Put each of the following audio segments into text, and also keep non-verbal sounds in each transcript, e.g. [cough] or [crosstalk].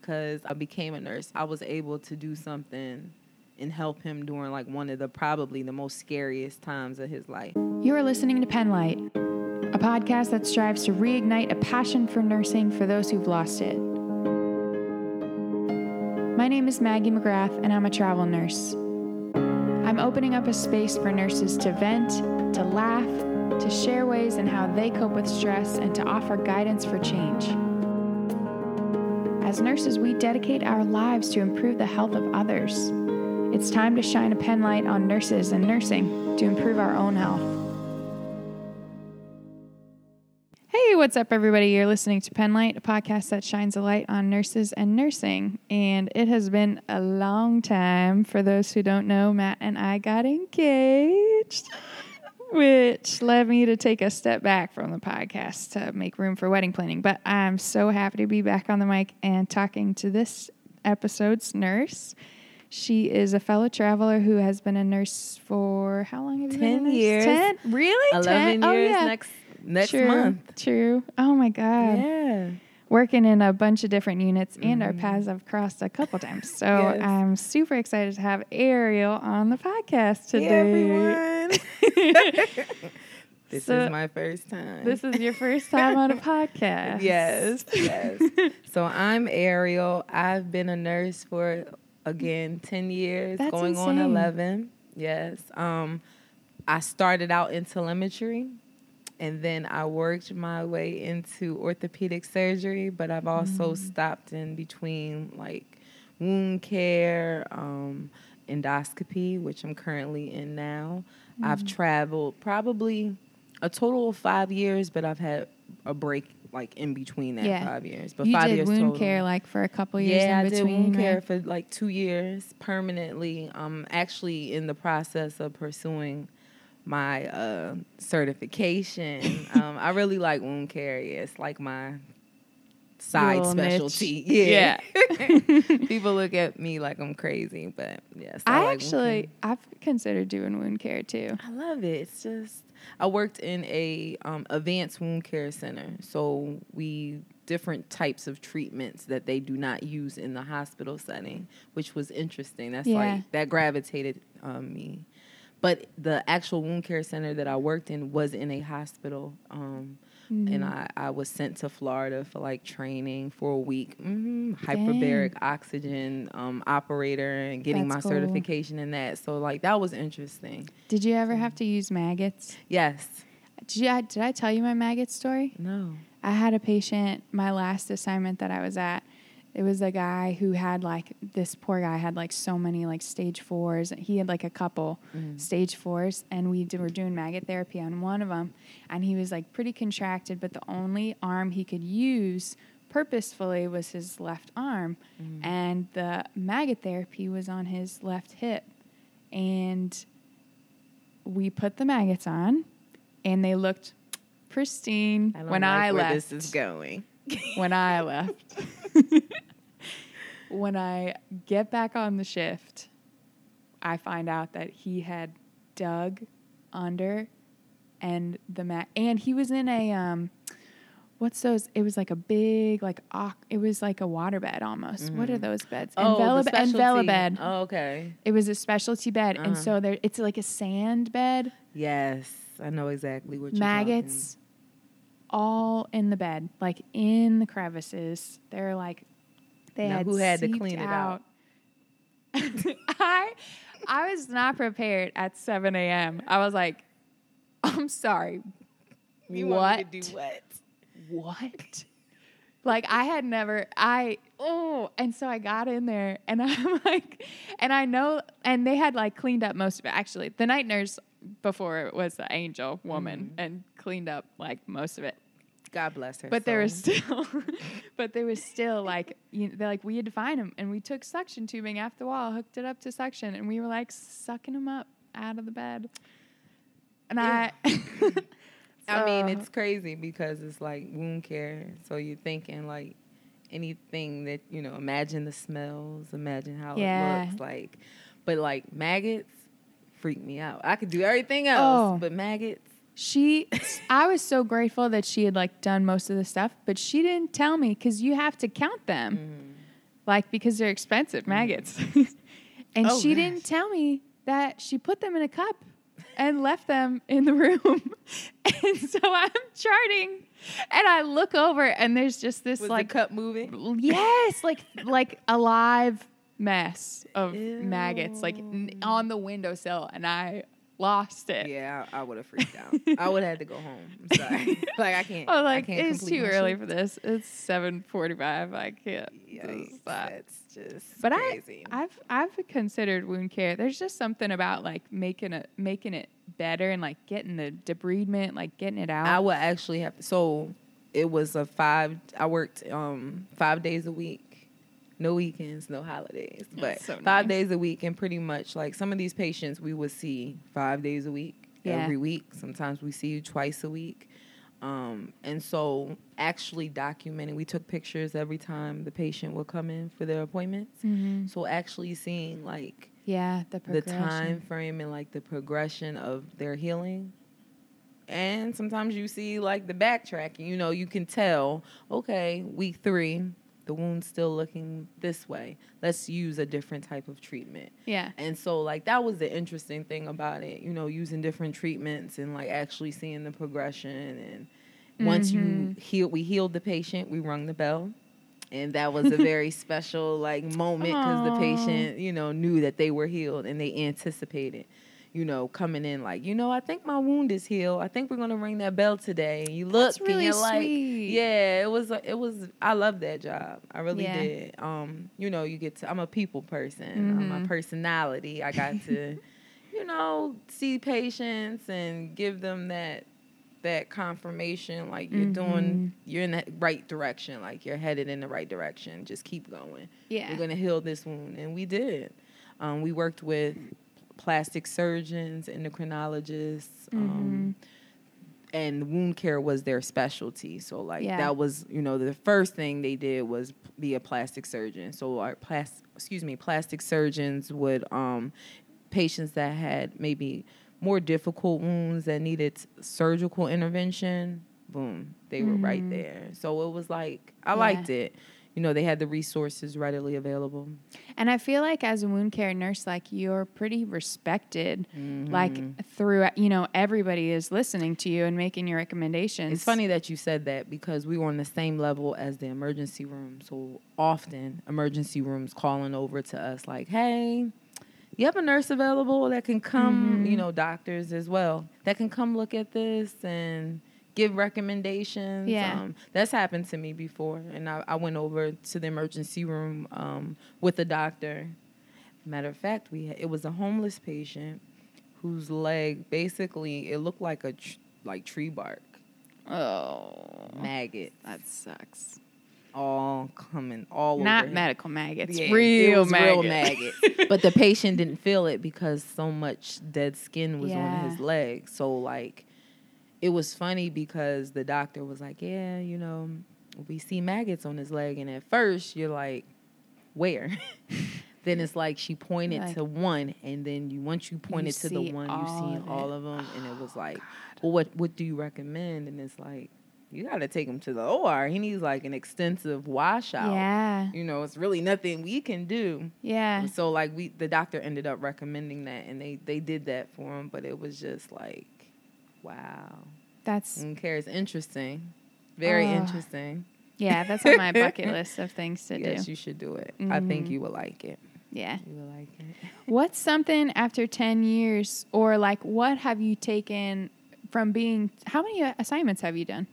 because I became a nurse. I was able to do something and help him during like one of the probably the most scariest times of his life. You are listening to Penlight, a podcast that strives to reignite a passion for nursing for those who've lost it. My name is Maggie McGrath, and I'm a travel nurse. I'm opening up a space for nurses to vent, to laugh, to share ways in how they cope with stress, and to offer guidance for change. As nurses, we dedicate our lives to improve the health of others. It's time to shine a penlight on nurses and nursing to improve our own health. Hey, what's up, everybody? You're listening to Penlight, a podcast that shines a light on nurses and nursing. And it has been a long time. For those who don't know, Matt and I got engaged, [laughs] which led me to take a step back from the podcast to make room for wedding planning. But I'm so happy to be back on the mic and talking to this episode's nurse. She is a fellow traveler who has been a nurse for how long have you been? 10 nurse? years. Ten? Really? 11 10? years oh, yeah. next next month. True. Oh my God. Yeah. Working in a bunch of different units, and our paths have crossed a couple times. So Yes. I'm super excited to have Ariel on the podcast Hey, today. everyone. [laughs] [laughs] this So, is my first time. This is your first time on a [laughs] podcast. Yes, yes. so I'm Ariel. I've been a nurse for again 10 years, That's going on 11. Yes. Um I started out in telemetry and then I worked my way into orthopedic surgery, but I've also Mm. stopped in between like wound care, um, endoscopy, which I'm currently in now. I've Mm. traveled probably a total of five years, but I've had a break like in between that Yeah. five years. But you five did years wound total. care like for a couple years Yeah, in I did between. wound care for like two years permanently. I'm actually in the process of pursuing my uh, certification. [laughs] um, I really like wound care. Yeah, it's like my side little niche. specialty. [laughs] Yeah. Yeah. [laughs] People look at me like I'm crazy, but yes, I, I, like actually. I've considered doing wound care too. I love it. It's just I worked in a um, advanced wound care center, so we different types of treatments that they do not use in the hospital setting, which was interesting. That's Yeah. like that gravitated um, me. But the actual wound care center that I worked in was in a hospital. Um, Mm-hmm. And I, I was sent to Florida for like training for a week. hmm Hyperbaric oxygen um, operator and getting That's my cool. certification in that. So like that was interesting. Did you ever have to use maggots? Yes. Did, I, did I tell you my maggot story? No. I had a patient, my last assignment that I was at, it was a guy who had like, this poor guy had like so many like stage fours. He had like a couple mm-hmm. stage fours, and we did, were doing maggot therapy on one of them. And he was like pretty contracted, but the only arm he could use purposefully was his left arm. Mm-hmm. And the maggot therapy was on his left hip. And we put the maggots on, and they looked pristine I when like I left. this is going. [laughs] when I left. [laughs] [laughs] when I get back on the shift, I find out that he had dug under and the mat and he was in a um what's those it was like a big like it was like a waterbed almost what are those beds Mm-hmm. Oh, Envelop- the specialty. enveloped Oh, okay. it was a specialty bed and Uh-huh. so there it's like a sand bed Yes, I know exactly what you're maggots all in the bed, like in the crevices. They're like they Now, had who had to clean it out? [laughs] I I was not prepared at seven a.m. I was like, I'm sorry. You what? want me to do what? What? Like I had never I oh and so I got in there and [laughs] I'm like and I know and they had like cleaned up most of it actually. The night nurse before it was the angel woman mm-hmm. and cleaned up like most of it. God bless her. But there was still [laughs] but there was still like you they're like we had to find him and we took suction tubing off the wall, hooked it up to suction and we were like sucking him up out of the bed. And I [laughs] I mean, it's crazy because it's like wound care. So you're thinking like anything that you know. Imagine the smells. Imagine how Yeah. it looks like. But like maggots freak me out. I could do everything else, Oh. but maggots. She, I was so grateful that she had like done most of the stuff, but she didn't tell me because you have to count them. Mm-hmm. like because they're expensive mm-hmm. maggots. [laughs] and Oh, she gosh. didn't tell me that she put them in a cup and left them in the room. [laughs] and so I'm charting and I look over and there's just this Was like cup moving? yes, like [laughs] like a live mess of maggots like on the windowsill and I lost it. Yeah, I, I would have freaked out. [laughs] I would have had to go home. I'm sorry. [laughs] [laughs] like I can't. Oh, I like can't it's too early shift. for this. It's seven forty-five. I can't Yikes, that. that's just But crazy. I, I've I've considered wound care. There's just something about like making it making it better and like getting the debridement, like getting it out. I would actually have so it was a five I worked um five days a week. No weekends, no holidays. But so five nice. days a week and pretty much like some of these patients we would see five days a week, Yeah. every week. Sometimes we see you twice a week. Um, and so actually documenting, we took pictures every time the patient would come in for their appointments. Mhm. So actually seeing like Yeah, the the time frame and like the progression of their healing. And sometimes you see like the backtracking, you know, you can tell, okay, week three, the wound's still looking this way. Let's use a different type of treatment. Yeah. And so like that was the interesting thing about it, you know, using different treatments and like actually seeing the progression and once you Mhm. heal we healed the patient, we rung the bell. And that was a very [laughs] special like moment because the patient, you know, knew that they were healed and they anticipated, you know, coming in like, you know, I think my wound is healed. I think we're gonna ring that bell today. And you look That's really and you're like, sweet. yeah, it was. It was. I love that job. I really Yeah. did. Um, you know, you get to. I'm a people person. I'm Mhm. my personality. I got to, [laughs] you know, see patients and give them that that confirmation like you're doing you're in the right direction like you're headed in the right direction just keep going Yeah. we're going to heal this wound and we did um, we worked with plastic surgeons endocrinologists um, and wound care was their specialty so like Yeah. that was you know the first thing they did was be a plastic surgeon so our plas- excuse me plastic surgeons would um patients that had maybe more difficult wounds that needed surgical intervention boom they were right Mhm. there so it was like i Yeah. liked it you know they had the resources readily available And I feel like as a wound care nurse, like you're pretty respected. Mhm. Like through, you know, everybody is listening to you and making your recommendations. It's funny that you said that because we were on the same level as the emergency room. So often, emergency rooms calling over to us like, "Hey, you have a nurse available that can come, Mhm. you know, doctors as well that can come look at this and give recommendations." Yeah. Um, that's happened to me before, and I, I went over to the emergency room um, with a doctor. Matter of fact, we had, it was a homeless patient whose leg basically it looked like a tr- like tree bark Oh, maggot that sucks. all coming all Not medical maggots, Yeah, real maggots. real maggots. [laughs] but the patient didn't feel it because so much dead skin was on his leg. So like it was funny because the doctor was like, "Yeah, you know, we see maggots on his leg." And at first you're like, "Where?" [laughs] then it's like she pointed Like- to one and then you once you pointed to the one you all see of all of them and it was oh, like, "Well, what what do you recommend?" And it's like you got to take him to the OR. He needs like an extensive washout Yeah, you know, it's really nothing we can do. yeah. So like we, the doctor ended up recommending that, and they they did that for him. But it was just like, wow, That's wound care is interesting, very Oh. interesting. yeah. That's on my bucket [laughs] list of things to yes, do. Yes, you should do it. I think Mhm. you will like it. Yeah. You will like it. What's something after 10 years, or like what have you taken from being, how many uh, assignments have you done?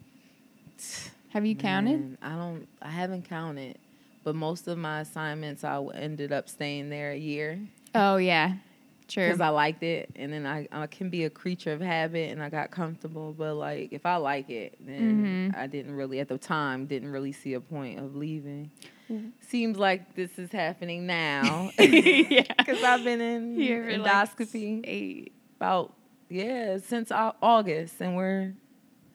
Have you counted? Man, I don't. I haven't counted, but most of my assignments, I ended up staying there a year. Oh, yeah. True. because I liked it, and then I, I can be a creature of habit, and I got comfortable. But like, if I like it, then Mhm. I didn't really at the time didn't really see a point of leaving. Mhm. Seems like this is happening now [laughs] [laughs] yeah. because I've been in like endoscopy eight. about yeah since August, and we're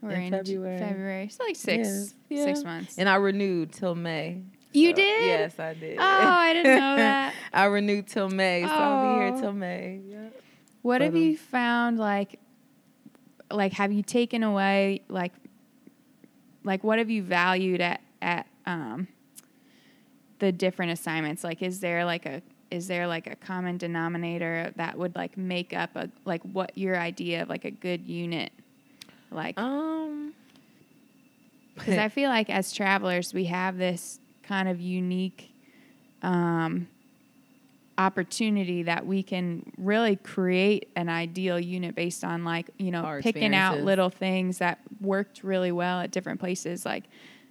We're In in, February. February. February. So like six, Yeah. six Yeah. months. and I renewed till May. You So, did? Yes, I did. Oh, I didn't know [laughs] that. I renewed till May, so I'll be Oh. here till May. What have um, you found like like have you taken away like like what have you valued at at um the different assignments? Like, is there like a is there like a common denominator that would like make up a like what your idea of like a good unit like Um, because I [laughs] feel like as travelers, we have this kind of unique um, opportunity that we can really create an ideal unit based on, like, you know, picking out little things that worked really well at different places. Like,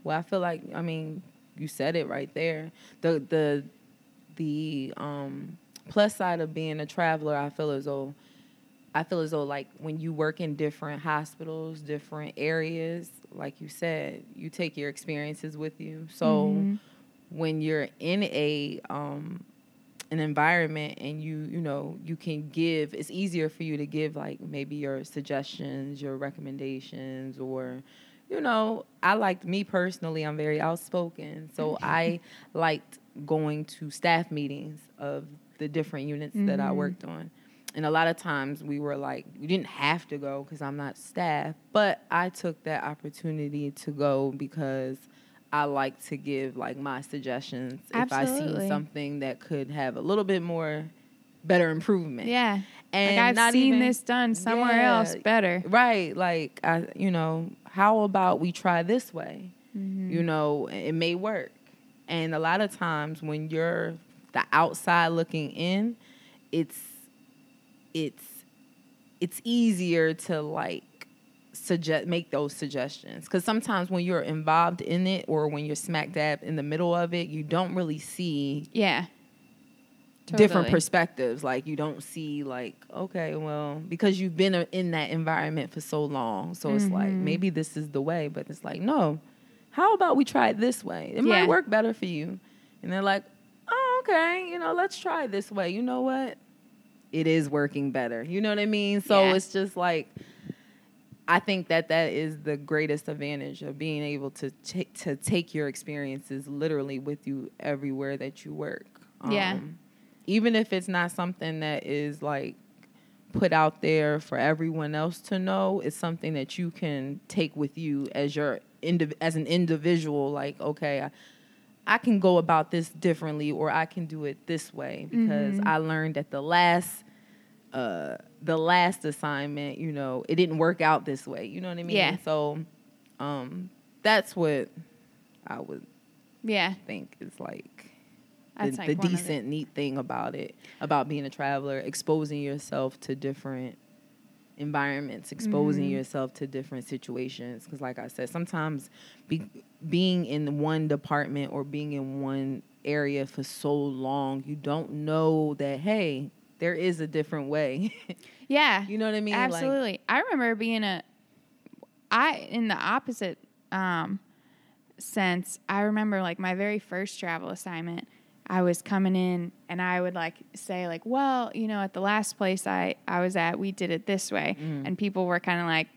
Well, I feel like I mean, you said it right there. The the the um plus side of being a traveler, I feel as though I feel as though like when you work in different hospitals, different areas, like you said, you take your experiences with you. So Mhm. when you're in a um an environment and you you know you can give it's easier for you to give like maybe your suggestions your recommendations or you know i liked me personally i'm very outspoken so [laughs] i liked going to staff meetings of the different units that i Mhm. worked on and a lot of times we were like we didn't have to go because i'm not staff but i took that opportunity to go because i like to give like my suggestions if i see something that could have a little bit more better improvement yeah. and like, I've not seen even- this done somewhere Yeah. else better. Right. Like, I, you know, how about we try this way? Mhm. You know, it may work. And a lot of times when you're the outside looking in, it's it's it's easier to like suggest make those suggestions because sometimes when you're involved in it or when you're smack dab in the middle of it you don't really see Yeah. different perspectives. Like you don't see like, okay, well, because you've been in that environment for so long. So it's like Mhm. maybe this is the way, but it's like, no. How about we try it this way? It Yeah. might work better for you. And they're like, oh, okay, you know, let's try it this way. You know what? It is working better. You know what I mean? So Yeah. it's just like I think that that is the greatest advantage of being able to ta- to take your experiences literally with you everywhere that you work. Yeah. Um, even if it's not something that is like put out there for everyone else to know, it's something that you can take with you as your indiv- as an individual. Like, okay, I, I can go about this differently, or I can do it this way because Mhm. I learned at the last. Uh, the last assignment, you know, it didn't work out this way. You know what I mean? Yeah. So, um, that's what I would Yeah. think is like the, like the one of the- decent, neat thing about it, about being a traveler, exposing yourself to different environments, exposing Mhm. yourself to different situations. Because, like I said, sometimes be, being in one department or being in one area for so long, you don't know that, hey, there is a different way. [laughs] Yeah. you know what I mean? Like, Absolutely. I remember being a I in the opposite um sense, I remember like my very first travel assignment, I was coming in and I would like say like, well, you know, at the last place I I was at, we did it this way. Mhm. And people were kind of like,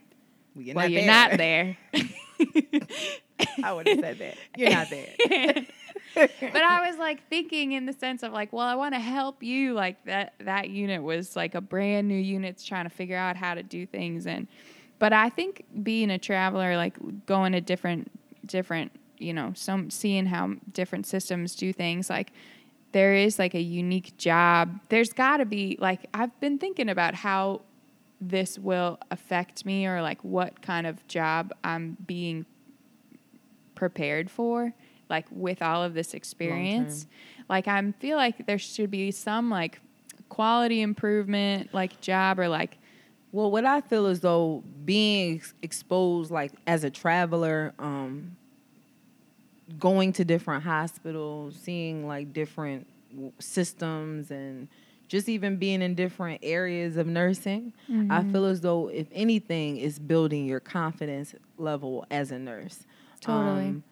you're well, not you're there. not there. [laughs] I would have said that. You're not there. [laughs] but I was like thinking in the sense of like, well, I want to help you. Like that that unit was like a brand new unit trying to figure out how to do things and but I think being a traveler, like going to different different, you know, some seeing how different systems do things, like there is like a unique job. There's got to be like I've been thinking about how this will affect me or like what kind of job I'm being prepared for like with all of this experience like i feel like there should be some like quality improvement like job or like Well, what I feel is though being ex- exposed, like as a traveler, um, going to different hospitals, seeing like different systems, and just even being in different areas of nursing, I feel as though if anything, is building your confidence level as a nurse. Totally. Um,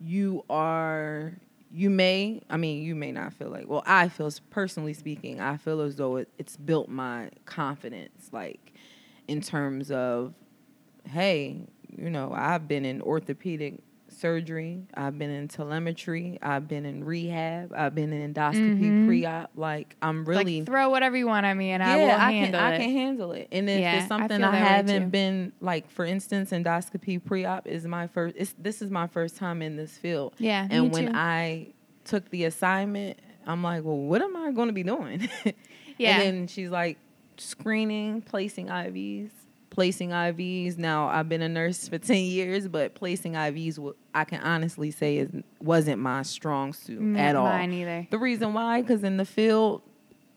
you are you may i mean you may not feel like well i feel personally speaking i feel as though it, it's built my confidence like in terms of hey you know i've been in orthopedic surgery i've been in telemetry i've been in rehab i've been in endoscopy Mhm. pre-op like i'm really like throw whatever you want at me and i yeah, will I handle can, it I can handle it. And if Yeah, it's I something feel I, haven't been like, for instance, endoscopy pre-op is my first. It's, this is my first time in this field. yeah and when too. I took the assignment, I'm like, well, what am I going to be doing? [laughs] Yeah. And then she's like, screening, placing IVs, placing IVs. Now I've been a nurse for [laughs] ten years, but placing IVs, I can honestly say, is wasn't my strong suit N- at all. Mine either. The reason why, because in the field,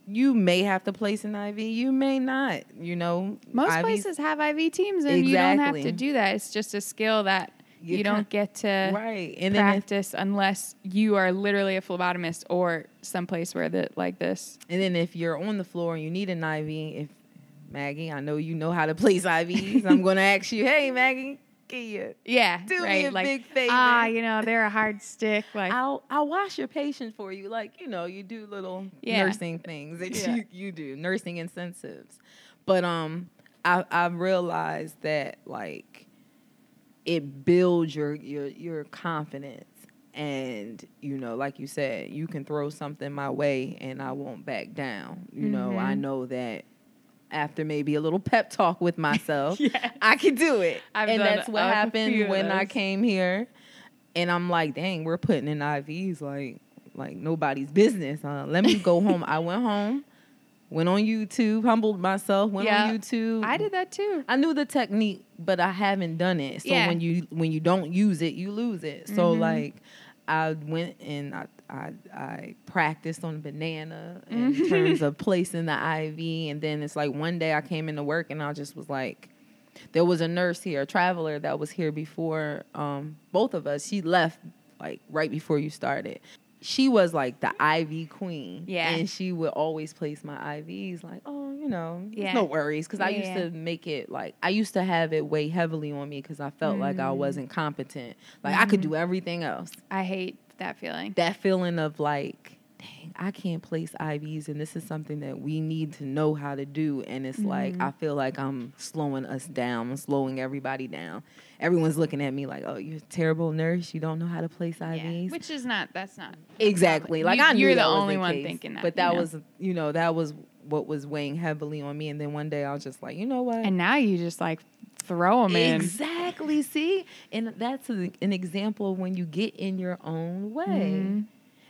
you may have to place an IV, you may not. You know, Most IVs places have IV teams, and you don't have to do that. It's just a skill that You you, don't get to right, and then if, practice unless you are literally a phlebotomist or someplace where that like this. and then if you're on the floor and you need an IV, if Maggie, I know you know how to place IVs. I'm going to ask you, hey Maggie, can you? Yeah, Do me a like big favor. ah, you know, they're a hard stick. Like I'll I'll wash your patient for you. Like, you know, you do little Yeah. nursing things that Yeah. you, you do, nursing incentives. But um I I realized that like it builds your your your confidence and you know like you said you can throw something my way and i won't back down you know i know that after maybe a little pep talk with myself [laughs] Yes. i can do it I've and that's what happened when i came here and i'm like dang we're putting in ivs like like nobody's business uh, let me go home i went home went on youtube humbled myself went Yeah. on youtube I did that too. I knew the technique, but I haven't done it. So Yeah. when you when you don't use it, you lose it. So Mhm. like I went and I I, I practiced on a banana in Mhm. terms of [laughs] placing the IV, and then it's like one day I came into work and I just was like, there was a nurse here, a traveler that was here before um, both of us. She left like right before you started. She was like the IV queen. Yeah. And she would always place my IVs like, oh, you know, Yeah. yeah. no worries. Because I used yeah. to make it like, I used to have it weigh heavily on me because I felt like I Mm. wasn't competent. Like I could Mhm. do everything else. I hate that feeling. That feeling of like, dang, I can't place IVs and this is something that we need to know how to do. And it's like, Mhm. I feel like I'm slowing us down, I'm slowing everybody down. Everyone's looking at me like, oh, you're a terrible nurse. You don't know how to place Yeah. IVs. Which is not. That's not Exactly. Like You- I knew you're the only one case, thinking that, but you that know? was you know that was what was weighing heavily on me. And then one day I was just like, you know what? And now you just like throw them in. exactly. See, and that's an example of when you get in your own way. Mhm.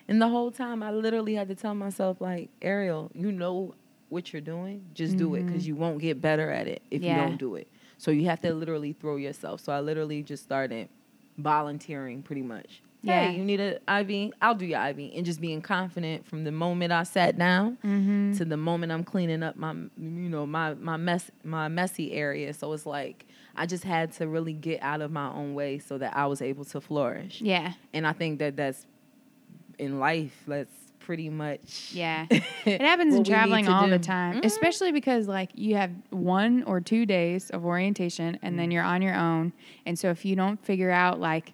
And the whole time I literally had to tell myself like, Ariel, you know what you're doing. Just do it because Mhm. you won't get better at it if Yeah. you don't do it. So you have to literally throw yourself. So I literally just started volunteering pretty much. Yeah. Hey, you need an IV? I'll do your IV. And just being confident from the moment I sat down Mhm. to the moment I'm cleaning up my you know my my mess my messy area. So it's like I just had to really get out of my own way so that I was able to flourish. Yeah. And I think that that's in life. That's pretty much Yeah. [laughs] It happens in what we need traveling all the do. time, Mhm. especially because like you have one or two days of orientation and Mm-hmm. then you're on your own. And so if you don't figure out like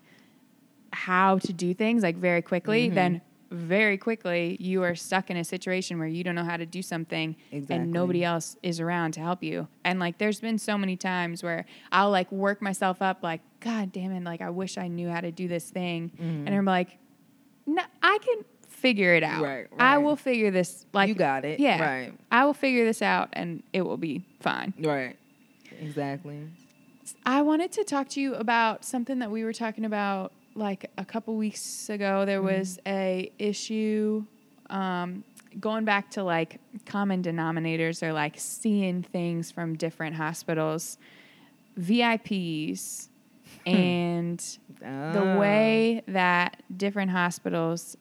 how to do things like very quickly, Mhm. then very quickly you are stuck in a situation where you don't know how to do something Exactly. and nobody else is around to help you. And like there's been so many times where I'll like work myself up like god damn it like I wish I knew how to do this thing. Mhm. And I'm like no, I can figure it out. Right, I will figure this like you got it. yeah. Right. I will figure this out and it will be fine. Right. Exactly. I wanted to talk to you about something that we were talking about like a couple weeks ago. There Mm-hmm. was a issue um, going back to like common denominators or like seeing things from different hospitals, VIPs, and [laughs] the Ah. way that different hospitals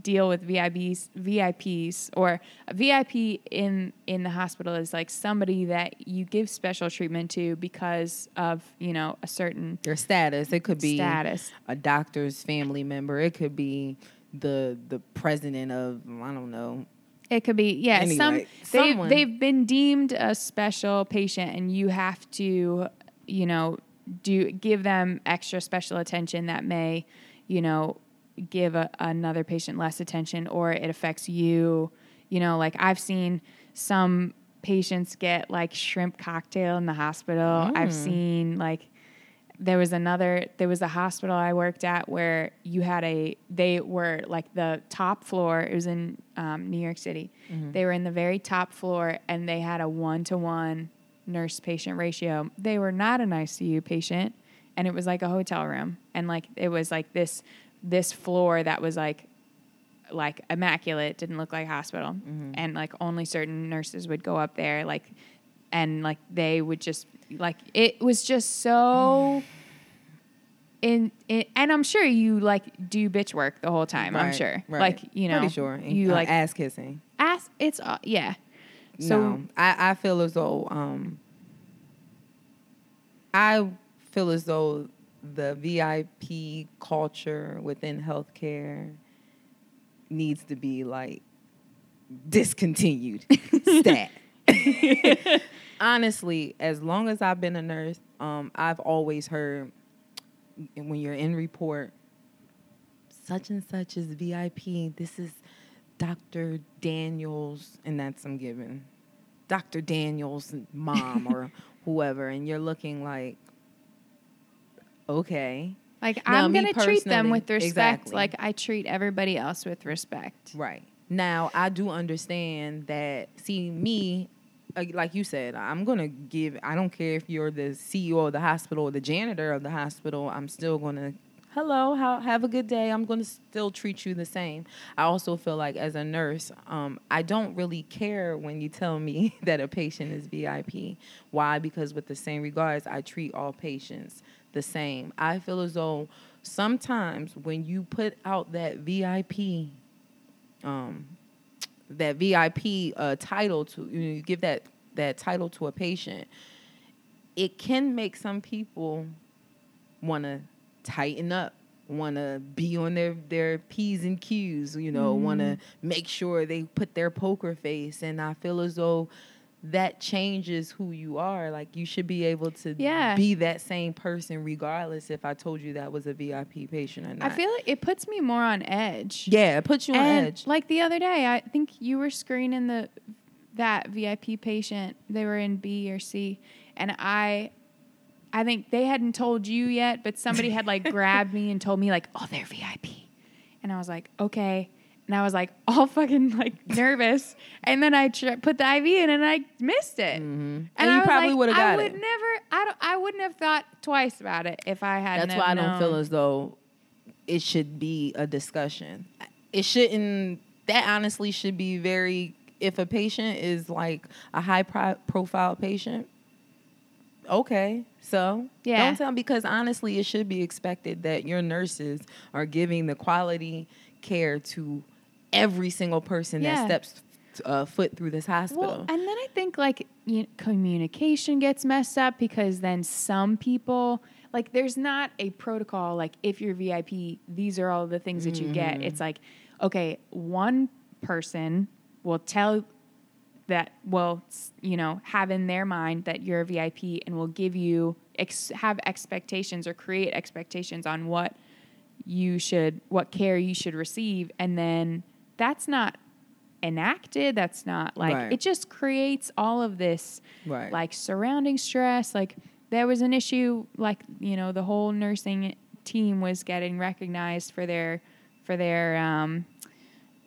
deal with VIPs VIPs or a VIP in in the hospital is like somebody that you give special treatment to because of, you know, a certain their status. It could be status. a doctor's family member. It could be the the president of I don't know. It could be yeah, some they've someone- they've been deemed a special patient and you have to, you know, do give them extra special attention that may, you know, give a, another patient less attention or it affects you. You know, like I've seen some patients get like shrimp cocktail in the hospital. I've Mm. seen like there was another there was a hospital I worked at where you had a they were like the top floor it was in um, New York City they were in the very top floor and they had a one to one nurse patient ratio they were not an ICU patient and it was like a hotel room and like it was like this this floor that was like like immaculate, didn't look like hospital, Mm-hmm. and like only certain nurses would go up there, like, and like they would just like it was just so. [sighs] In, in and I'm sure you like do bitch work the whole time. I'm sure, right. like you know, Pretty sure. And, you uh, like ass kissing. ask. It's uh, yeah. So no, I, I feel as though um, I feel as though the VIP culture within healthcare needs to be like discontinued. [laughs] Stat. [laughs] Honestly, as long as I've been a nurse, um, I've always heard when you're in report, such and such is VIP. This is Dr. Daniels, and that's I'm giving Dr. Daniels' mom or [laughs] whoever, and you're looking like, okay, Like Now, I'm gonna treat them with respect, exactly. like I treat everybody else with respect. right now I do understand that. See me. uh, Like you said, I'm gonna give. I don't care if you're the CEO of the hospital or the janitor of the hospital. I'm still gonna hello, how, have a good day. I'm going to still treat you the same. I also feel like as a nurse, um, I don't really care when you tell me [laughs] that a patient is VIP. Why? Because with the same regards, I treat all patients the same. I feel as though sometimes when you put out that VIP, um, that VIP uh, title to you, know, you give that that title to a patient, it can make some people want to tighten up want to be on their their p's and q's you know want to make sure they put their poker face and i feel as though that changes who you are like you should be able to Yeah. be that same person regardless if i told you that was a vip patient or not I feel like it puts me more on edge. yeah it puts you on edge like the other day, I think you were screening the that VIP patient. They were in B or C, and I, I think they hadn't told you yet, but somebody had like [laughs] grabbed me and told me like, "Oh, they're VIP," and I was like, "Okay." And I was like all fucking like [laughs] nervous, and then I tr- put the IV in and I missed it. Mhm. And, And I you probably like, would've I got would it. never. I don't. I wouldn't have thought twice about it if I had. That's why I don't feel as though it should be a discussion. It shouldn't. That honestly should be very. If a patient is like a high pro- profile patient, okay, so Yeah. don't tell because honestly, it should be expected that your nurses are giving the quality care to every single person Yeah. that steps uh, foot through this hospital. Well, and then I think like you communication gets messed up because then some people like there's not a protocol like if you're VIP, these are all the things that you get. It's like okay, one person will tell that will you know have in their mind that you're a VIP and will give you ex- have expectations or create expectations on what you should what care you should receive and then that's not enacted that's not like Right. it just creates all of this Right. like surrounding stress like there was an issue like you know the whole nursing team was getting recognized for their for their um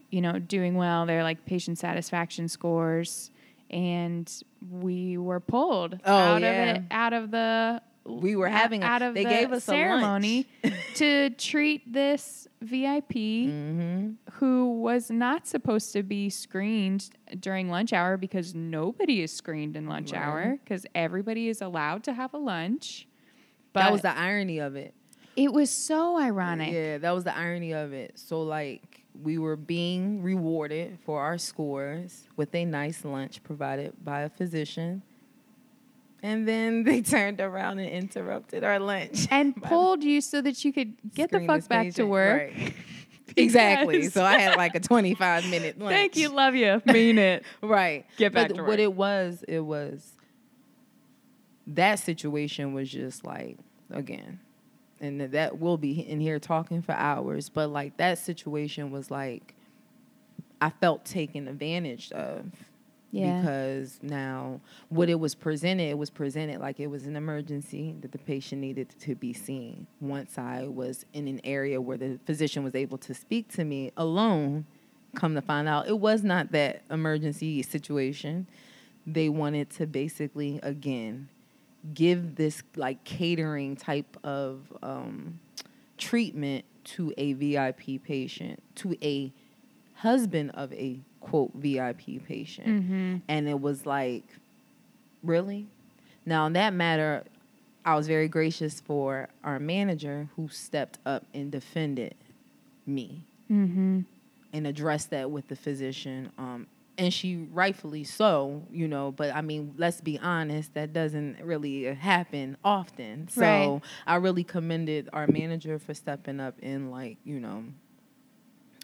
you know doing well their like patient satisfaction scores and we were pulled Oh, out yeah. of it out of the We were having a- out of they the gave us a ceremony [laughs] to treat this VIP mm-hmm. who was not supposed to be screened during lunch hour because nobody is screened in lunch Right. hour because everybody is allowed to have a lunch. But That was the irony of it. it was so ironic. Yeah, that was the irony of it. So like we were being rewarded for our scores with a nice lunch provided by a physician. And then they [laughs] turned around and interrupted our lunch. And [laughs] pulled you so that you could get the fuck back to work. Right. [laughs] exactly. So I had like a 25 minute lunch. Thank you, love you, mean it. Right. Get back but to work. what it was, it was that situation was just like again, and that we'll be in here talking for hours. But like that situation was like I felt taken advantage of. Yeah. Because now what it was presented, it was presented like it was an emergency that the patient needed to be seen. Once I was in an area where the physician was able to speak to me alone, come to find out it was not that emergency situation. They wanted to basically again give this like catering type of um, treatment to a VIP patient, to a husband of a quote VIP patient. Mm-hmm. And it was like, really? Now, in that matter, I was very gracious for our manager who stepped up and defended me Mm-hmm. and addressed that with the physician. Um, and she rightfully so, you know, but I mean, let's be honest, that doesn't really happen often. So Right. I really commended our manager for stepping up and like, you know,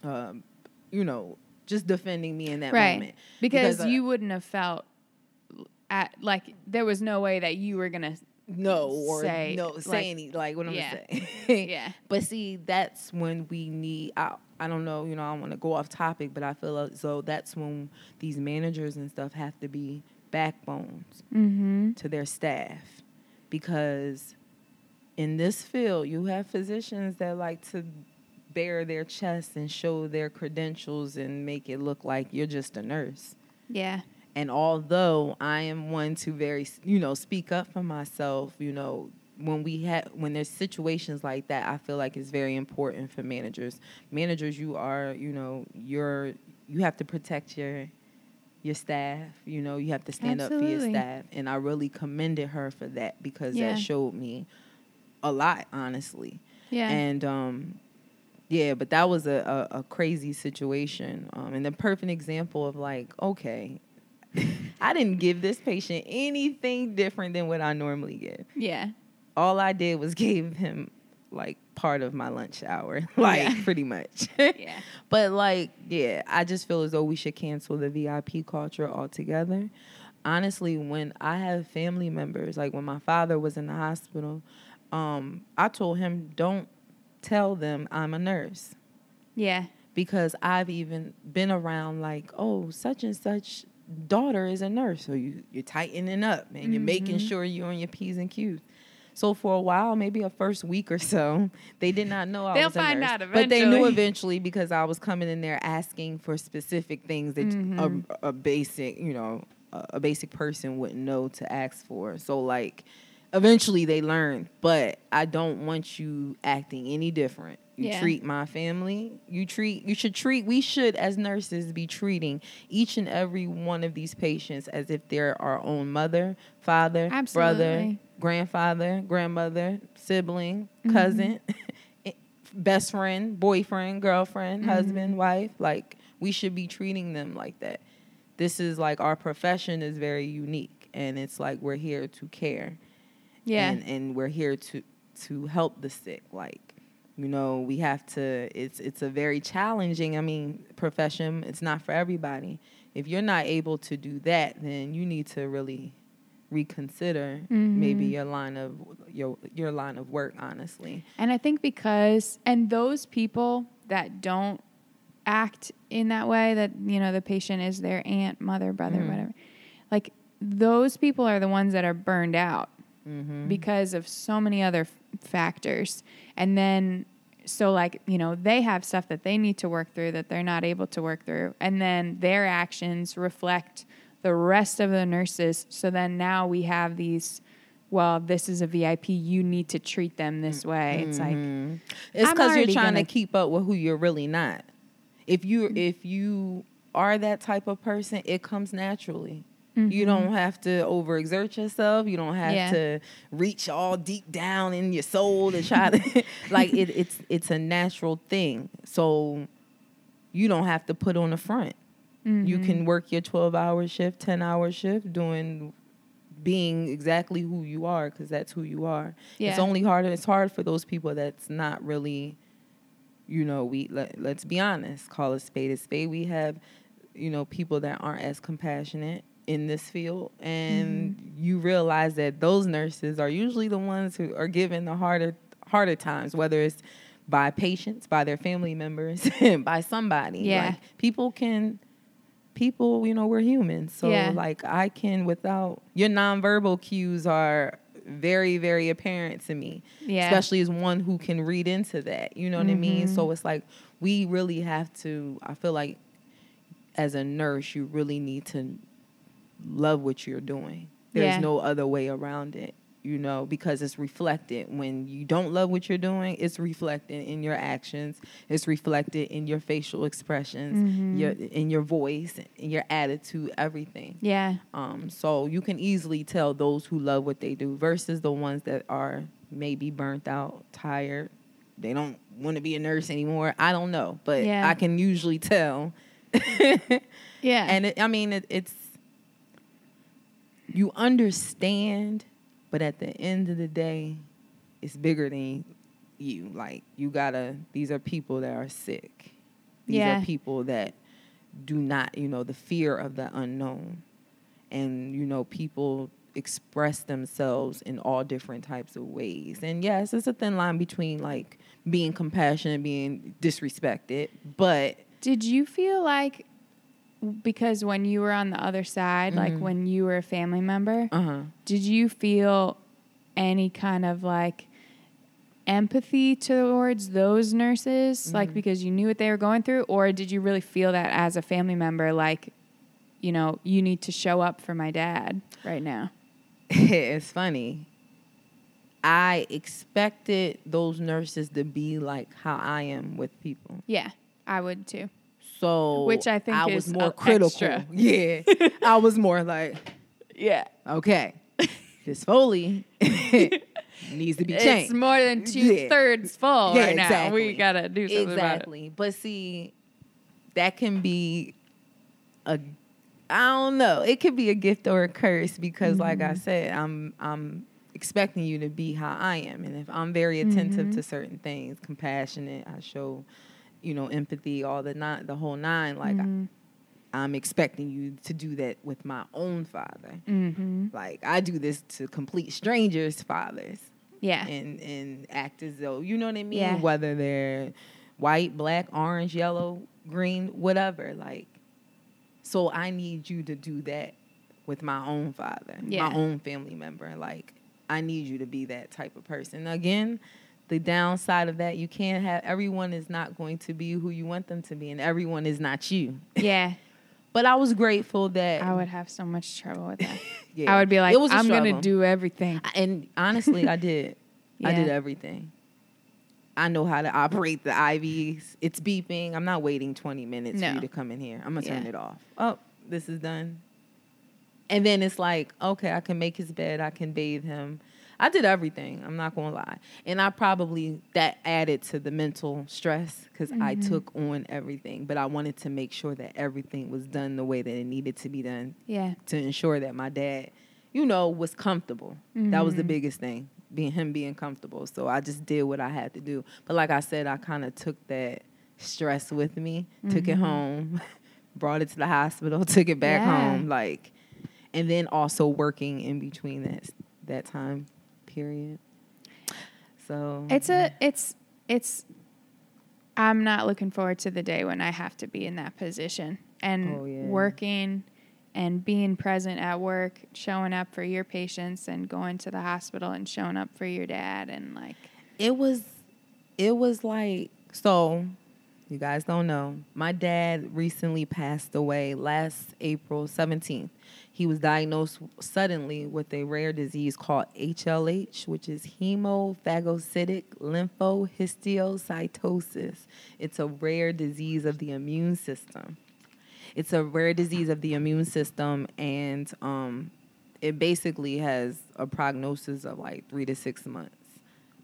um, you know, just defending me in that Right. moment. Because, Because, uh, you wouldn't have felt at like there was no way that you were gonna. No, or Say, no, like- say any like what I'm Yeah. gonna say. [laughs] Yeah. [laughs] But see, that's when we need. I, I don't know. You know, I want to go off topic, but I feel as though that's when these managers and stuff have to be backbones Mm-hmm. to their staff, because in this field, you have physicians that like to bare their chest and show their credentials and make it look like you're just a nurse. Yeah. And although I am one to very, you know, speak up for myself, you know, when we have when there's situations like that, I feel like it's very important for managers. Managers, you are, you know, you're you have to protect your your staff. You know, you have to stand up for your staff, and I really commended her for that because Yeah. that showed me a lot, honestly. Yeah. And um, yeah, but that was a, a, a crazy situation. Um, and the perfect example of like, okay, [laughs] I didn't give this patient anything different than what I normally give. yeah. All I did was [laughs] gave him like part of my lunch hour, [laughs] like Yeah. pretty much. Yeah. But like, yeah, I just feel as though we should cancel the VIP culture altogether. Honestly, when I have family members, like when my father was in the hospital, um, I told him, don't tell them I'm a nurse Yeah. because I've even been around like, oh, such and such daughter is a nurse. So you, you're tightening up and you're making Mhm. sure you're on your P's and Q's. So for a while, maybe a first week or so, [laughs] they did not know I They'll was a find nurse. out But they knew eventually. eventually because I was coming in there asking for specific things that Mhm. a, a basic, you know, a, a basic person wouldn't know to ask for. So like eventually they learn, but I don't want you acting any different. You Yeah. treat my family, you treat you should treat we should as nurses be treating each and every one of these patients as if they're our own mother, father, brother, grandfather, grandmother, sibling, Mhm. cousin, [laughs] best friend, boyfriend, girlfriend, Mhm. husband, wife. Like we should be treating them like that. This is like our profession is very unique and it's like we're here to care Yeah. and and we're here to to help the sick like you know we have to it's it's a very challenging i mean profession it's not for everybody if you're not able to do that then you need to really reconsider maybe Mhm. your line of your your line of work honestly And I think because, and those people that don't act in that way, that, you know, the patient is their aunt, mother, brother, Mhm. whatever, like those people are the ones that are burned out mm-hmm. because of so many other f- factors. And then, so like, you know, they have stuff that they need to work through that they're not able to work through. And then their actions reflect the rest of the nurses. So then now we have these, well, this is a VIP. You need to treat them this way. It's like, it's because you're trying gonna- to keep up with who you're really not if you if you are that type of person it comes naturally You mhm. don't have to overexert yourself. You don't have Yeah. to reach all deep down in your soul to try to [laughs] [laughs] like it, it's it's a natural thing. So you don't have to put on the front. You Mhm. can work your 12 hour shift, 10 hour shift doing being exactly who you are because that's who you are. It's only harder it's hard for those people that's not really you know, we let, let's be honest, call a spade a spade. We have you know, people that aren't as compassionate in this field and Mm-hmm. you realize that those nurses are usually the ones who are given the harder harder times whether it's by patients by their family members [laughs] by somebody Yeah. like people can people you know we're humans so Yeah. like i can without your nonverbal cues are very very apparent to me Yeah. especially as one who can read into that you know what i mean Mhm. so it's like we really have to i feel like as a nurse you really need to love what you're doing there's Yeah. no other way around it you know, because it's reflected. When you don't love what you're doing, it's reflected in your actions. It's reflected in your facial expressions, Mm-hmm. your in your voice, in your attitude, everything. Yeah. Um, so you can easily tell those who love what they do versus the ones that are maybe burnt out, tired. They don't want to be a nurse anymore. I don't know, but Yeah. I can usually tell. [laughs] Yeah. And it, I mean, it, it's you understand, but at the end of the day, it's bigger than you. Like you gotta. These are people that are sick. These Yeah. are people that do not, you know, the fear of the unknown, and you know, people express themselves in all different types of ways. And yes, it's a thin line between like being compassionate and being disrespected, but Did you feel like because when you were on the other side, like Mhm. when you were a family member, uh huh. did you feel any kind of like empathy towards those nurses like Mhm. because you knew what they were going through or did you really feel that as a family member like you know you need to show up for my dad right now [laughs] it's funny. I expected those nurses to be like how I am with people. yeah i would too So Which I think I was is, more critical. extra. [laughs] Yeah. I was more like, yeah okay, [laughs] this Foley [laughs] needs to be changed. it's more than Yeah. two-thirds full Yeah, right now we gotta do something about it exactly. But see, that can be a I don't know. It could be a gift or a curse because like Mm-hmm. I said, I'm I'm expecting you to be how I am. And if I'm very attentive Mhm. to certain things, compassionate, I show, you know, empathy, all the nine the whole nine, like Mhm. I, I'm expecting you to do that with my own father. Mhm. Like I do this to complete strangers' fathers yeah and and act as though you know what I mean. Yeah. Whether they're white, black, orange, yellow, green, whatever. Like, so I need you to do that with my own father, Yeah. my own family member. Like, I need you to be that type of person. Again, the downside of that, you can't have everyone is not going to be who you want them to be, and everyone is not you. yeah [laughs] But I was grateful that I would have so much trouble with that. [laughs] yeah, I would be like, it was I'm gonna do everything. And honestly, I did. [laughs] I did everything. I know how to operate the IVs. It's beeping. I'm not waiting 20 minutes for you to come in here. I'm gonna turn Yeah. it off. Oh, this is done. And then it's like, okay, I can make his bed. I can bathe him. I did everything. I'm not gonna lie. And I probably that added to the mental stress because I Mhm. took on everything. But I wanted to make sure that everything was done the way that it needed to be done Yeah. to ensure that my dad, you know, was comfortable. That was the Mhm. biggest thing, being him being comfortable. So I just did what I had to do. But like I said, I kind of took that stress with me, took it Mhm. home, [laughs] brought it to the hospital, [laughs] took it back Yeah. home, like, and then also working in between that that time period. So It's a it's it's I'm not looking forward to the day when I have to be in that position and Oh, yeah. working and being present at work, showing up for your patients and going to the hospital and showing up for your dad and like it was it was like so you guys don't know. My dad recently passed away last april 17th he was diagnosed suddenly with a rare disease called hlh which is hemophagocytic lymphohistiocytosis. It's a rare disease of the immune system. It's a rare disease of the immune system and um, it basically has a prognosis of like three to six months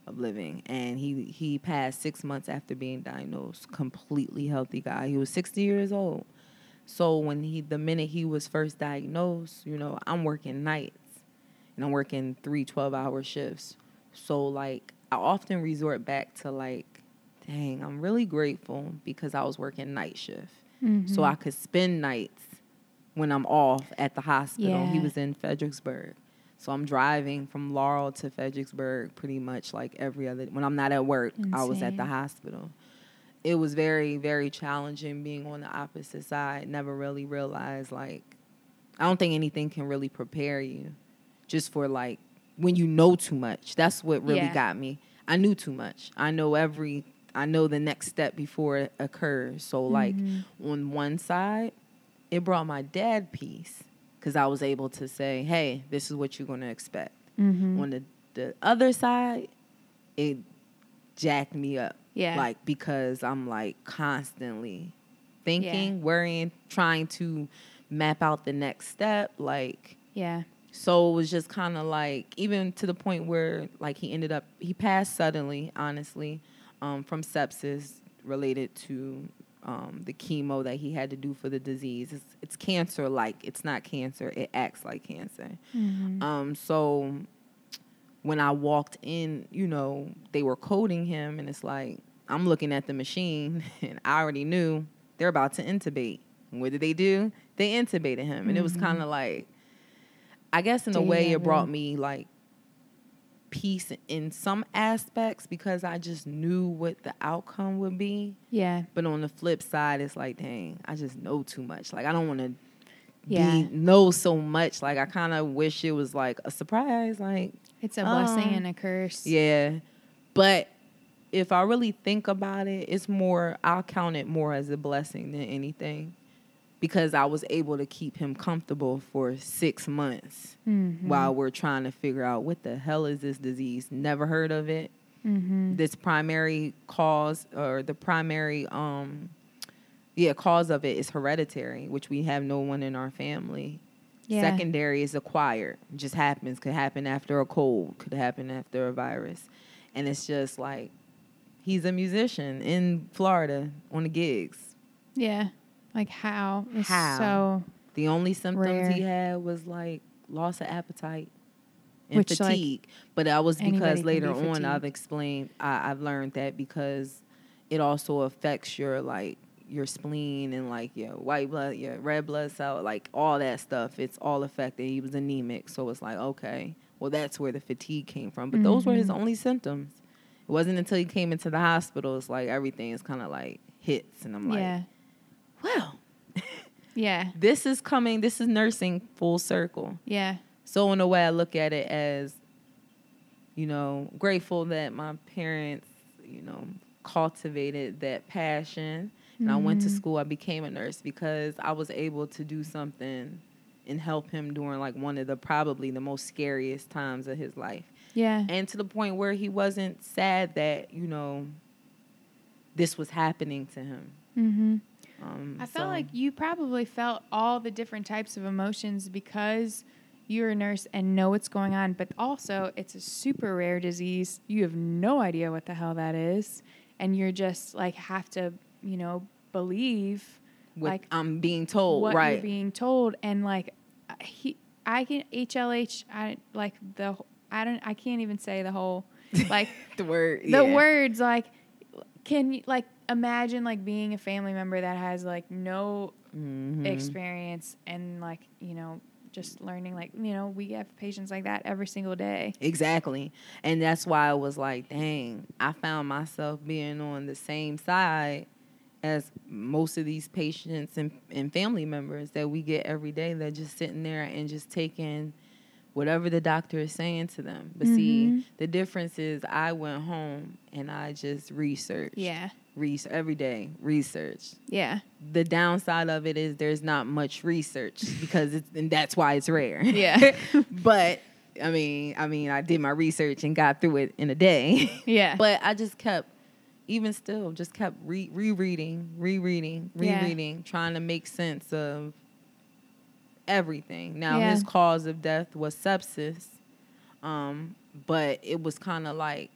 of living and he he passed six months after being diagnosed completely healthy guy he was 60 years old so when he the minute he was first diagnosed you know i'm working nights and i'm working three 12 hour shifts so like i often resort back to like dang i'm really grateful because i was working night shift Mm-hmm. so I could spend nights when I'm off at the hospital. He was in Fredericksburg. So I'm driving from Laurel to Fredericksburg pretty much like every other when I'm not at work, I was at the hospital. It was very very challenging being on the opposite side. Never really realized like I don't think anything can really prepare you just for like when you know too much. That's what really Yeah. got me. I knew too much. I know every I know the next step before it occurs. So like Mhm. on one side, it brought my dad peace because I was able to say, "Hey, this is what you're going to expect." Mhm. On the the other side, it jacked me up. Yeah. Like because I'm like constantly thinking, worrying, trying to map out the next step. Like Yeah. so it was just kind of like even to the point where like he ended up he passed suddenly, honestly, um, from sepsis related to um, the chemo that he had to do for the disease. It's, it's cancer like. It's not cancer. It acts like cancer. Mhm. Um, so when I walked in, you know, they were coding him, and it's like I'm looking at the machine, [laughs] and I already knew they're about to intubate. And what did they do? They intubated him, and it was Mhm. kind of like, I guess in a way, it brought me like peace in some aspects because I just knew what the outcome would be. Yeah. But on the flip side, it's like, dang, I just know too much. Like I don't want to Yeah. be know so much. Like I kind of wish it was like a surprise. Like It's a blessing Um, and a curse. yeah, but if I really think about it, it's more. I'll count it more as a blessing than anything, because I was able to keep him comfortable for six months Mhm. while we're trying to figure out what the hell is this disease. Never heard of it. Mhm. This primary cause or the primary um yeah cause of it is hereditary, which we have no one in our family. Yeah. Secondary is acquired. It just happens. Could happen after a cold. Could happen after a virus. And it's just like he's a musician in Florida on the gigs. Yeah. Like how? It's How? So The only symptoms he had was like loss of appetite and Which, like, fatigue. but that was because later be on I've explained I, I've learned that because it also affects your like your spleen and like your white blood, your red blood cell, like all that stuff. It's all affected. He was anemic, so it's like okay, well that's where the fatigue came from. But those were his Mhm. only symptoms. It wasn't until he came into the hospital. It's like everything is kind of like hits, and I'm like, well, Yeah. [laughs] this is coming. This is nursing full circle. Yeah. So in a way, I look at it as, you know, grateful that my parents, you know, cultivated that passion. And I went to Mhm. school. I became a nurse because I was able to do something and help him during like one of the probably the most scariest times of his life. Yeah. And to the point where he wasn't sad that, you know, this was happening to him. Mm-hmm. Um, I felt so- like you probably felt all the different types of emotions because you're a nurse and know what's going on, but also it's a super rare disease. You have no idea what the hell that is. And you're just like have to, you know, believe what like, I'm being told, what right? you're being told. And like he I can HLH I like the I don't I can't even say the whole like [laughs] the word, the yeah. words like can you like imagine like being a family member that has like no Mhm. experience and like you know just learning like you know we have patients like that every single day Exactly. And that's why I was like, dang, I found myself being on the same side as most of these patients and, and family members that we get every day that just sitting there and just taking whatever the doctor is saying to them. But see, Mhm. the difference is I went home and I just researched. yeah Research every day, research. yeah The downside of it is there's not much research because it's and that's why it's rare. Yeah. [laughs] but I mean, I mean, I did my research and got through it in a day. yeah [laughs] but I just kept, even still, just kept re- rereading, rereading, Yeah. rereading, trying to make sense of everything. Now, Yeah. his cause of death was sepsis, um, but it was kind of like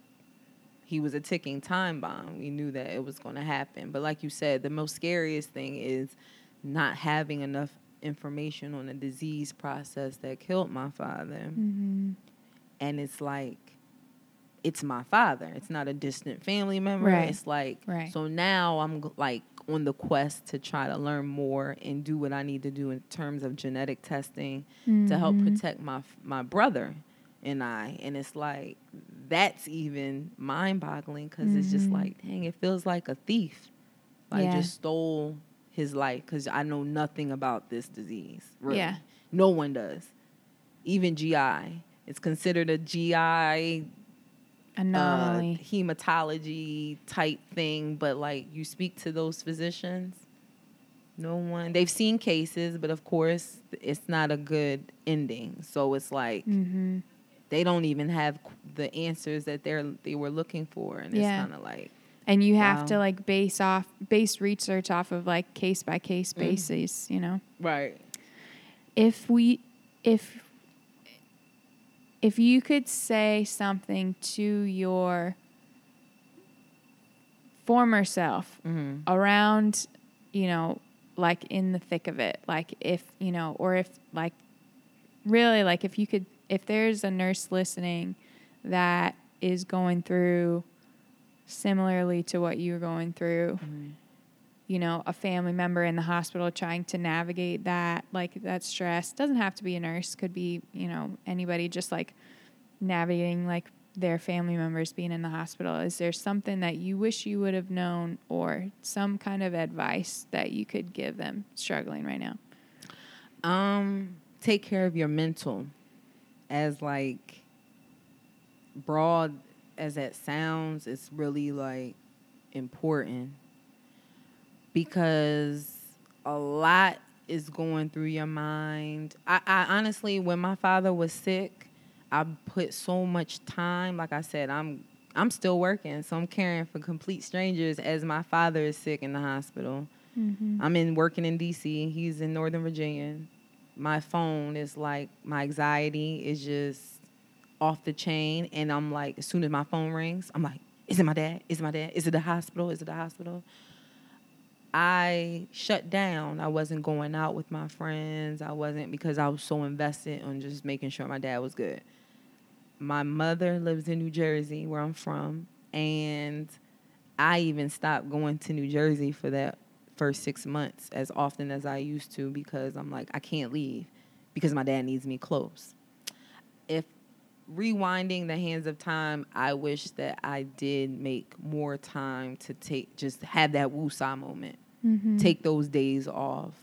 he was a ticking time bomb. We knew that it was going to happen. But like you said, the most scariest thing is not having enough information on the disease process that killed my father mm-hmm. and it's like it's my father it's not a distant family member Right. it's like Right. so now i'm like on the quest to try to learn more and do what i need to do in terms of genetic testing to help Mhm. protect my my brother and i and it's like that's even mind-boggling because it's just Mhm. like dang it feels like a thief like Yeah. just stole his life because i know nothing about this disease really. Yeah. no one does even gi it's considered a gi anomaly uh, hematology type thing, but like you speak to those physicians, no one they've seen cases, but of course it's not a good ending. So it's like mm-hmm. They don't even have the answers that they're they were looking for and Yeah. it's kind of like and you have to like base off base research off of like case by case Mm. basis, you know. right If we if if you could say something to your former self mm-hmm. around, you know, like in the thick of it, like if, you know, or if like really like if you could if there's a nurse listening that is going through similarly to what you're going through, you know, a family member in the hospital trying to navigate that, like that stress. Doesn't have to be a nurse, could be, you know, anybody just like navigating like their family members being in the hospital. Is there something that you wish you would have known or some kind of advice that you could give them struggling right now? um take care of your mental as like broad as that sounds it's really like important because a lot is going through your mind I, I honestly when my father was sick i put so much time like i said i'm i'm still working so i'm caring for complete strangers as my father is sick in the hospital Mm-hmm. I'm in working in DC. He's in Northern Virginia. My phone is like my anxiety is just off the chain, and I'm like, as soon as my phone rings, I'm like, is it my dad? Is it my dad? Is it the hospital? Is it the hospital? I shut down. I wasn't going out with my friends. I wasn't because I was so invested on just making sure my dad was good. My mother lives in New Jersey, where I'm from, and I even stopped going to New Jersey for that first six months as often as I used to because I'm like, I can't leave because my dad needs me close. If rewinding the hands of time, I wish that I did make more time to take, just have that woosah moment. Mm-hmm. Take those days off.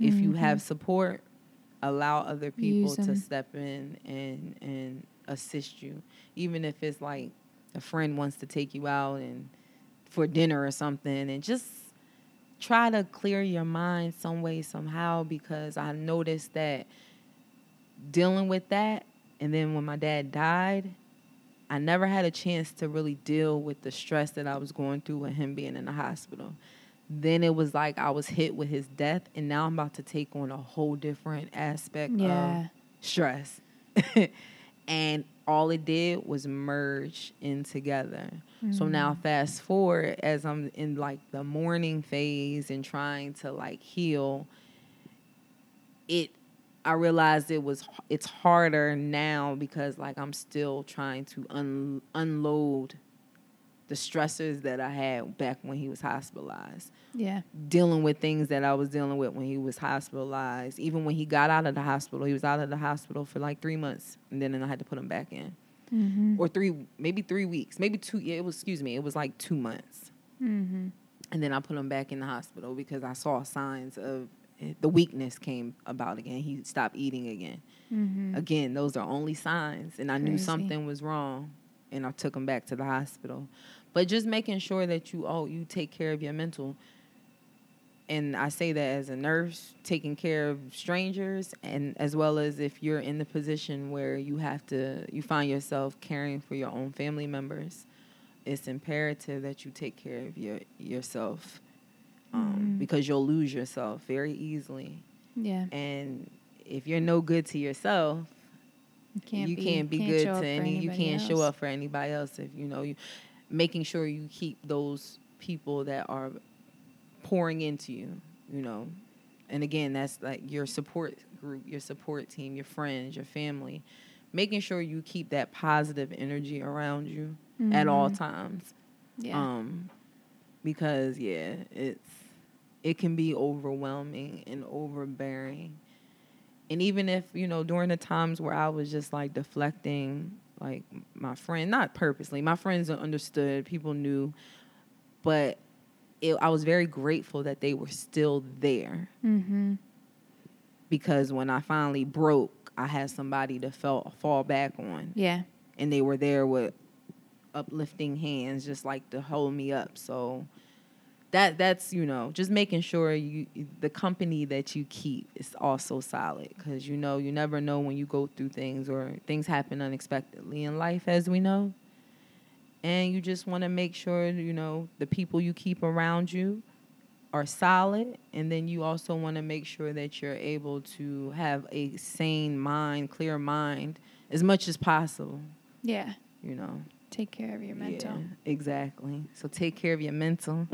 If you have support, allow other people to step in and and assist you, even if it's like a friend wants to take you out and for dinner or something, and just try to clear your mind some way somehow because I noticed that dealing with that and then when my dad died I never had a chance to really deal with the stress that I was going through with him being in the hospital. Then it was like I was hit with his death and now I'm about to take on a whole different aspect Yeah. of stress. [laughs] and all it did was merge in together. So mm. now fast forward as I'm in like the mourning phase and trying to like heal, it I realized it was it's harder now because like I'm still trying to un, unload the stressors that I had back when he was hospitalized Yeah. dealing with things that I was dealing with when he was hospitalized. Even when he got out of the hospital, he was out of the hospital for like three months, and then I had to put him back in, Mm-hmm. or three, maybe three weeks, maybe two. Yeah, it was. Excuse me, it was like two months, Mm-hmm. and then I put him back in the hospital because I saw signs of the weakness came about again. He stopped eating again. Mm-hmm. Again, those are only signs, and I knew something was wrong, and I took him back to the hospital. But just making sure that you oh you take care of your mental, and I say that as a nurse, taking care of strangers, and as well as if you're in the position where you have to you find yourself caring for your own family members, it's imperative that you take care of your yourself, um, Mhm. because you'll lose yourself very easily. Yeah. And if you're no good to yourself, You can't you be, can't be can't good to any. You can't show up for anybody else if you know you. Making sure you keep those people that are pouring into you. You know, and again, that's like your support group, your support team, your friends, your family. Making sure you keep that positive energy around you at all Mhm. times. Yeah. Um, because yeah, it's it can be overwhelming and overbearing. And even if, you know, during the times where I was just like deflecting like my friend, not purposely. My friends understood, people knew, but it, I was very grateful that they were still there mm-hmm. because when I finally broke, I had somebody to fell, fall back on. Yeah. and they were there with uplifting hands just like to hold me up so that that's you know just making sure you the company that you keep is also solid because you know you never know when you go through things or things happen unexpectedly in life as we know. And you just want to make sure you know the people you keep around you are solid and then you also want to make sure that you're able to have a sane mind clear mind as much as possible. Yeah. you know? Take care of your mental. yeah, exactly. So take care of your mental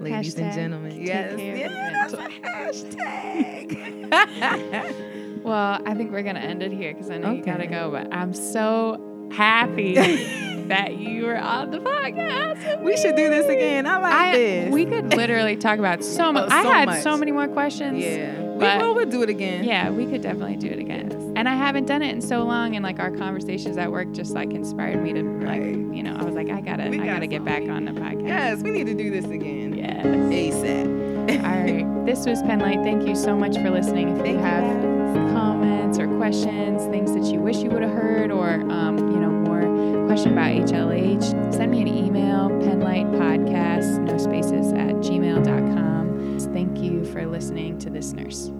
ladies and gentlemen take yes care of yeah, that's a hashtag [laughs] Well, I think we're gonna end it here because I know you gotta go. But I'm so happy [laughs] that you were on the podcast. we should do this again i like I, this we could literally talk about [laughs] so much. Oh, I had much. so many more questions. yeah we will we'll do it again Yeah, we could definitely do it again. Yes. And I haven't done it in so long, and like our conversations at work just like inspired me to like, you know, I was like, I gotta, We I gotta get back on the podcast. yes we need to do this again Yes. asap All right. This was Penlight. Thank you so much for listening. If Thank you you, have guys. comments or questions, things that you wish you would have heard, or um, you know, more question about HLH, send me an email, penlightpodcast, no spaces at gmail.com. Thank you for listening to this nurse.